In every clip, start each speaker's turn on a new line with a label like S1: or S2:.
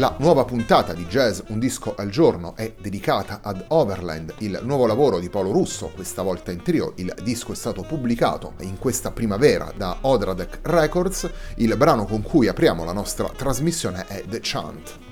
S1: La nuova puntata di Jazz Un disco al giorno è dedicata ad Overland, il nuovo lavoro di Paolo Russo, questa volta in trio. Il disco è stato pubblicato in questa primavera da Odradek Records. Il brano con cui apriamo la nostra trasmissione è The Chant.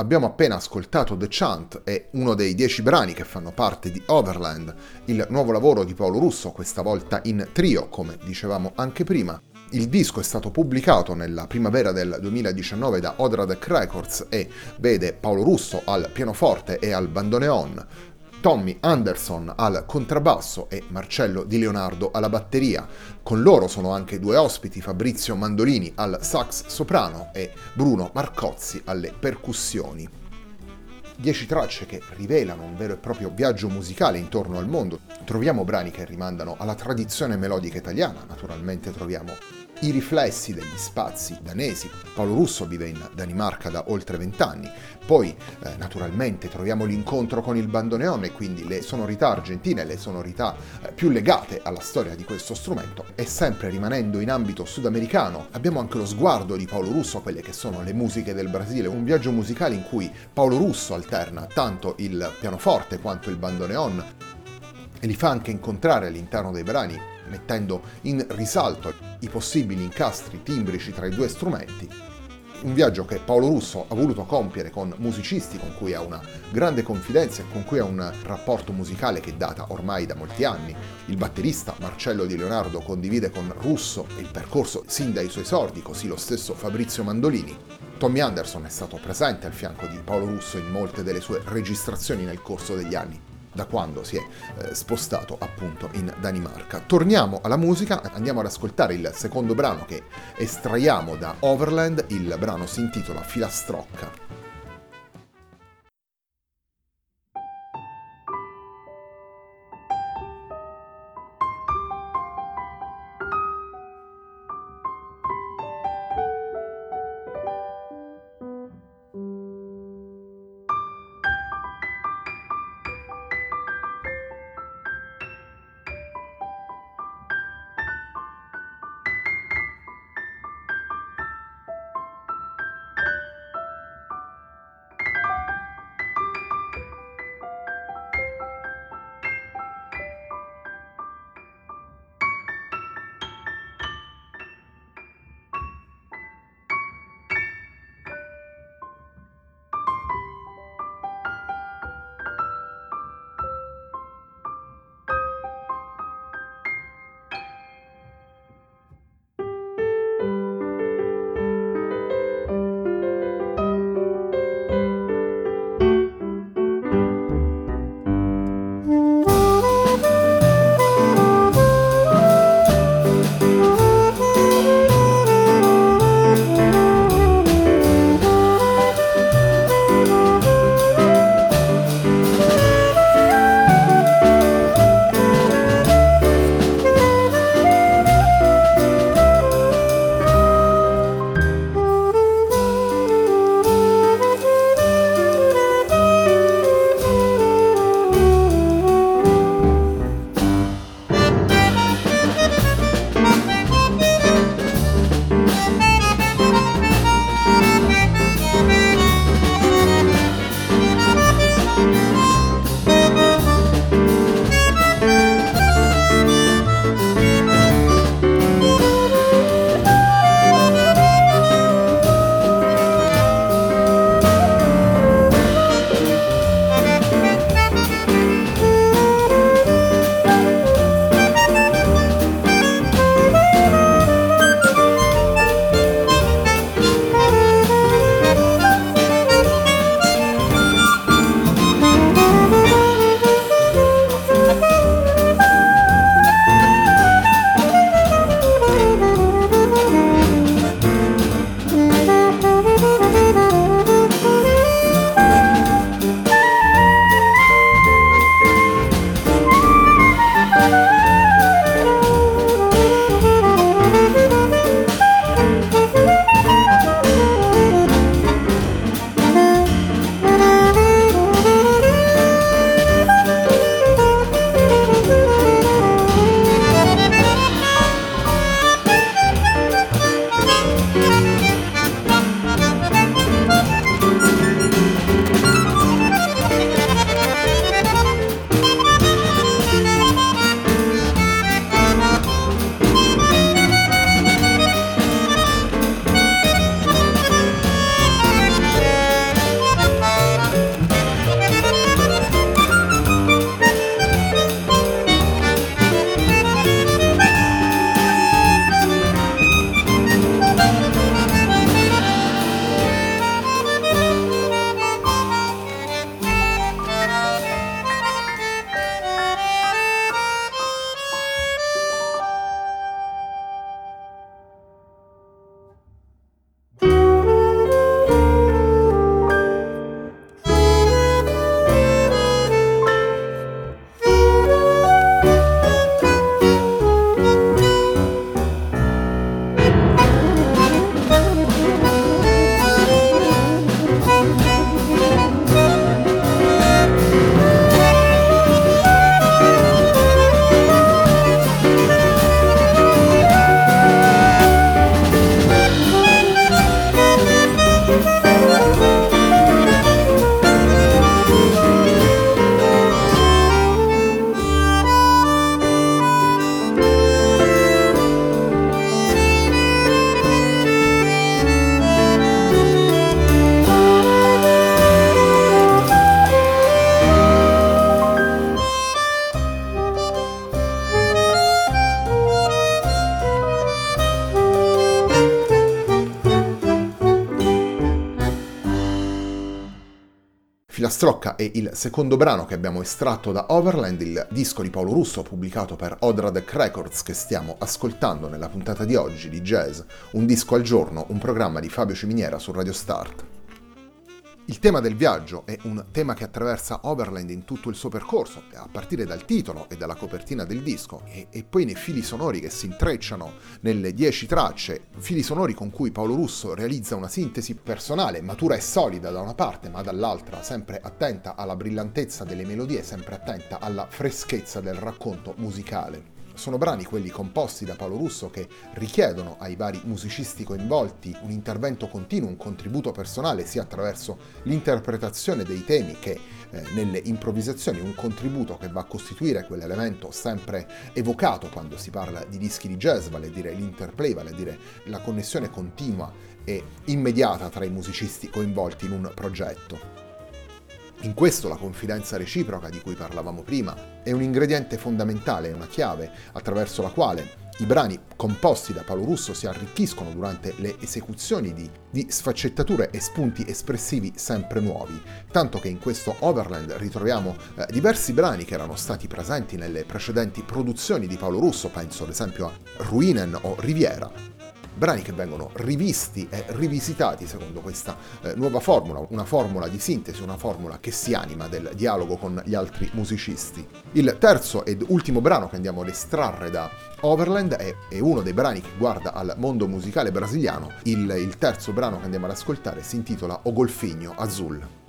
S1: Abbiamo appena ascoltato The Chant, è uno dei dieci brani che fanno parte di Overland, il nuovo lavoro di Paolo Russo, questa volta in trio, come dicevamo anche prima. Il disco è stato pubblicato nella primavera del 2019 da Odradek Records e vede Paolo Russo al pianoforte e al bandoneon, Tommy Anderson al contrabbasso e Marcello Di Leonardo alla batteria. Con loro sono anche due ospiti, Fabrizio Mandolini al sax soprano e Bruno Marcozzi alle percussioni. Dieci tracce che rivelano un vero e proprio viaggio musicale intorno al mondo. Troviamo brani che rimandano alla tradizione melodica italiana, naturalmente troviamo i riflessi degli spazi danesi. Paolo Russo vive in Danimarca da oltre vent'anni. Poi, eh, naturalmente, troviamo l'incontro con il bandoneone, quindi le sonorità argentine, le sonorità eh, più legate alla storia di questo strumento. E sempre rimanendo in ambito sudamericano, abbiamo anche lo sguardo di Paolo Russo a quelle che sono le musiche del Brasile, un viaggio musicale in cui Paolo Russo alterna tanto il pianoforte quanto il bandoneon e li fa anche incontrare all'interno dei brani mettendo in risalto i possibili incastri timbrici tra i due strumenti. Un viaggio che Paolo Russo ha voluto compiere con musicisti con cui ha una grande confidenza e con cui ha un rapporto musicale che data ormai da molti anni. Il batterista Marcello Di Leonardo condivide con Russo il percorso sin dai suoi esordi, così lo stesso Fabrizio Mandolini. Tommy Anderson è stato presente al fianco di Paolo Russo in molte delle sue registrazioni nel corso degli anni da quando si è eh, spostato appunto in Danimarca. Torniamo alla musica, andiamo ad ascoltare il secondo brano che estraiamo da Overland, il brano si intitola Filastrocca. Filastrocca è il secondo brano che abbiamo estratto da Overland, il disco di Paolo Russo pubblicato per Odradek Records che stiamo ascoltando nella puntata di oggi di Jazz, un disco al giorno, un programma di Fabio Ciminiera su Radio Start. Il tema del viaggio è un tema che attraversa Overland in tutto il suo percorso, a partire dal titolo e dalla copertina del disco, e, e, poi nei fili sonori che si intrecciano nelle dieci tracce, fili sonori con cui Paolo Russo realizza una sintesi personale, matura e solida da una parte, ma dall'altra sempre attenta alla brillantezza delle melodie, sempre attenta alla freschezza del racconto musicale. Sono brani quelli composti da Paolo Russo che richiedono ai vari musicisti coinvolti un intervento continuo, un contributo personale sia attraverso l'interpretazione dei temi che eh, nelle improvvisazioni, un contributo che va a costituire quell'elemento sempre evocato quando si parla di dischi di jazz, vale a dire l'interplay, vale a dire la connessione continua e immediata tra i musicisti coinvolti in un progetto. In questo la confidenza reciproca di cui parlavamo prima è un ingrediente fondamentale, una chiave attraverso la quale i brani composti da Paolo Russo si arricchiscono durante le esecuzioni di, di, sfaccettature e spunti espressivi sempre nuovi, tanto che in questo Overland ritroviamo eh, diversi brani che erano stati presenti nelle precedenti produzioni di Paolo Russo, penso ad esempio a Ruinen o Riviera, brani che vengono rivisti e rivisitati secondo questa eh, nuova formula, una formula di sintesi, una formula che si anima del dialogo con gli altri musicisti. Il terzo ed ultimo brano che andiamo ad estrarre da Overland è, è uno dei brani che guarda al mondo musicale brasiliano. Il, il terzo brano che andiamo ad ascoltare si intitola O Golfigno Azul.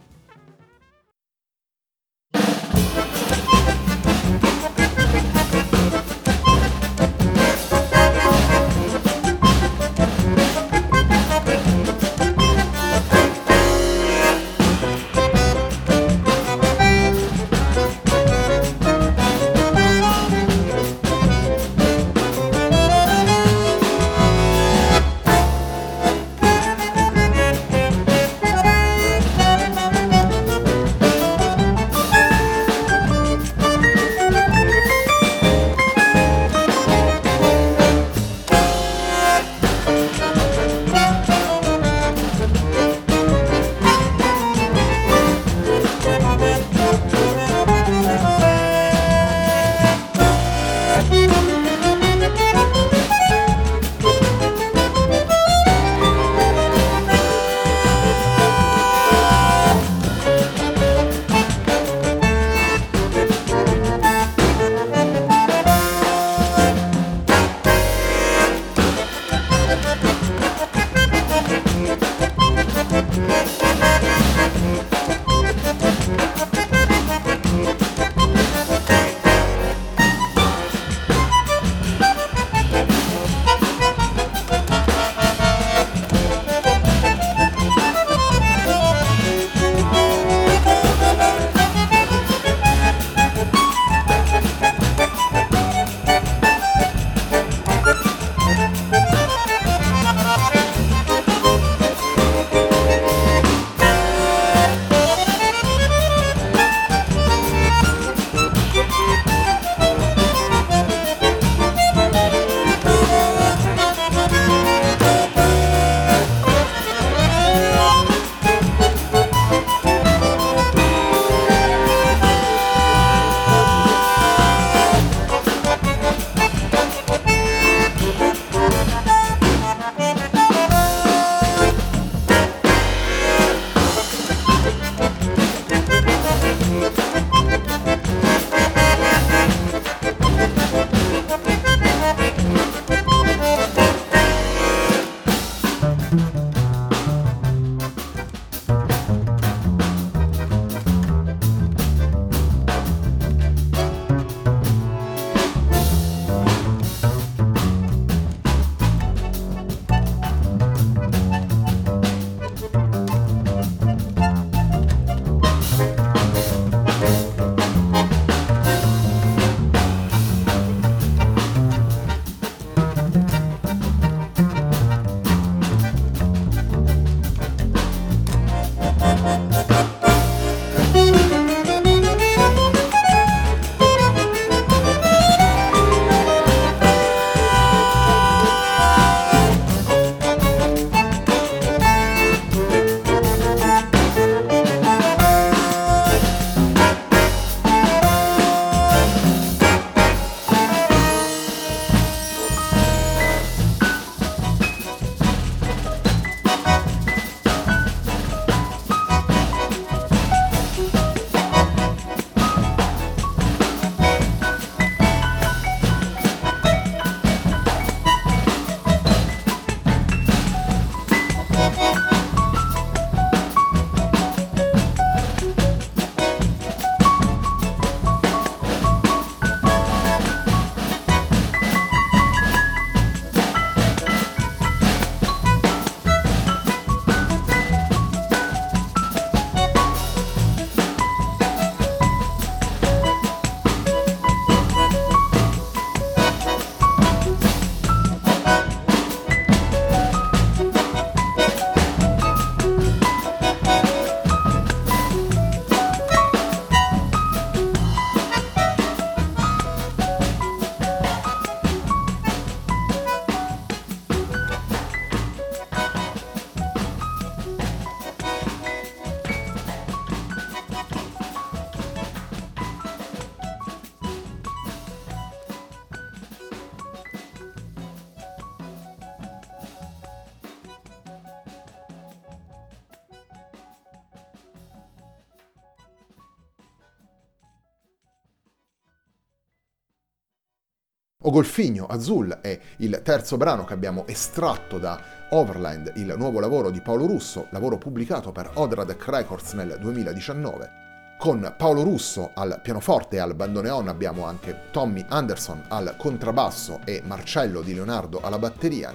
S1: Ogolfigno Azul è il terzo brano che abbiamo estratto da Overland, il nuovo lavoro di Paolo Russo, lavoro pubblicato per Odradek Records nel 2019. Con Paolo Russo al pianoforte e al bandoneon abbiamo anche Tommy Anderson al contrabbasso e Marcello Di Leonardo alla batteria.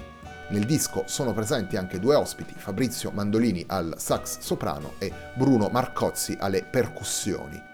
S1: Nel disco sono presenti anche due ospiti, Fabrizio Mandolini al sax soprano e Bruno Marcozzi alle percussioni.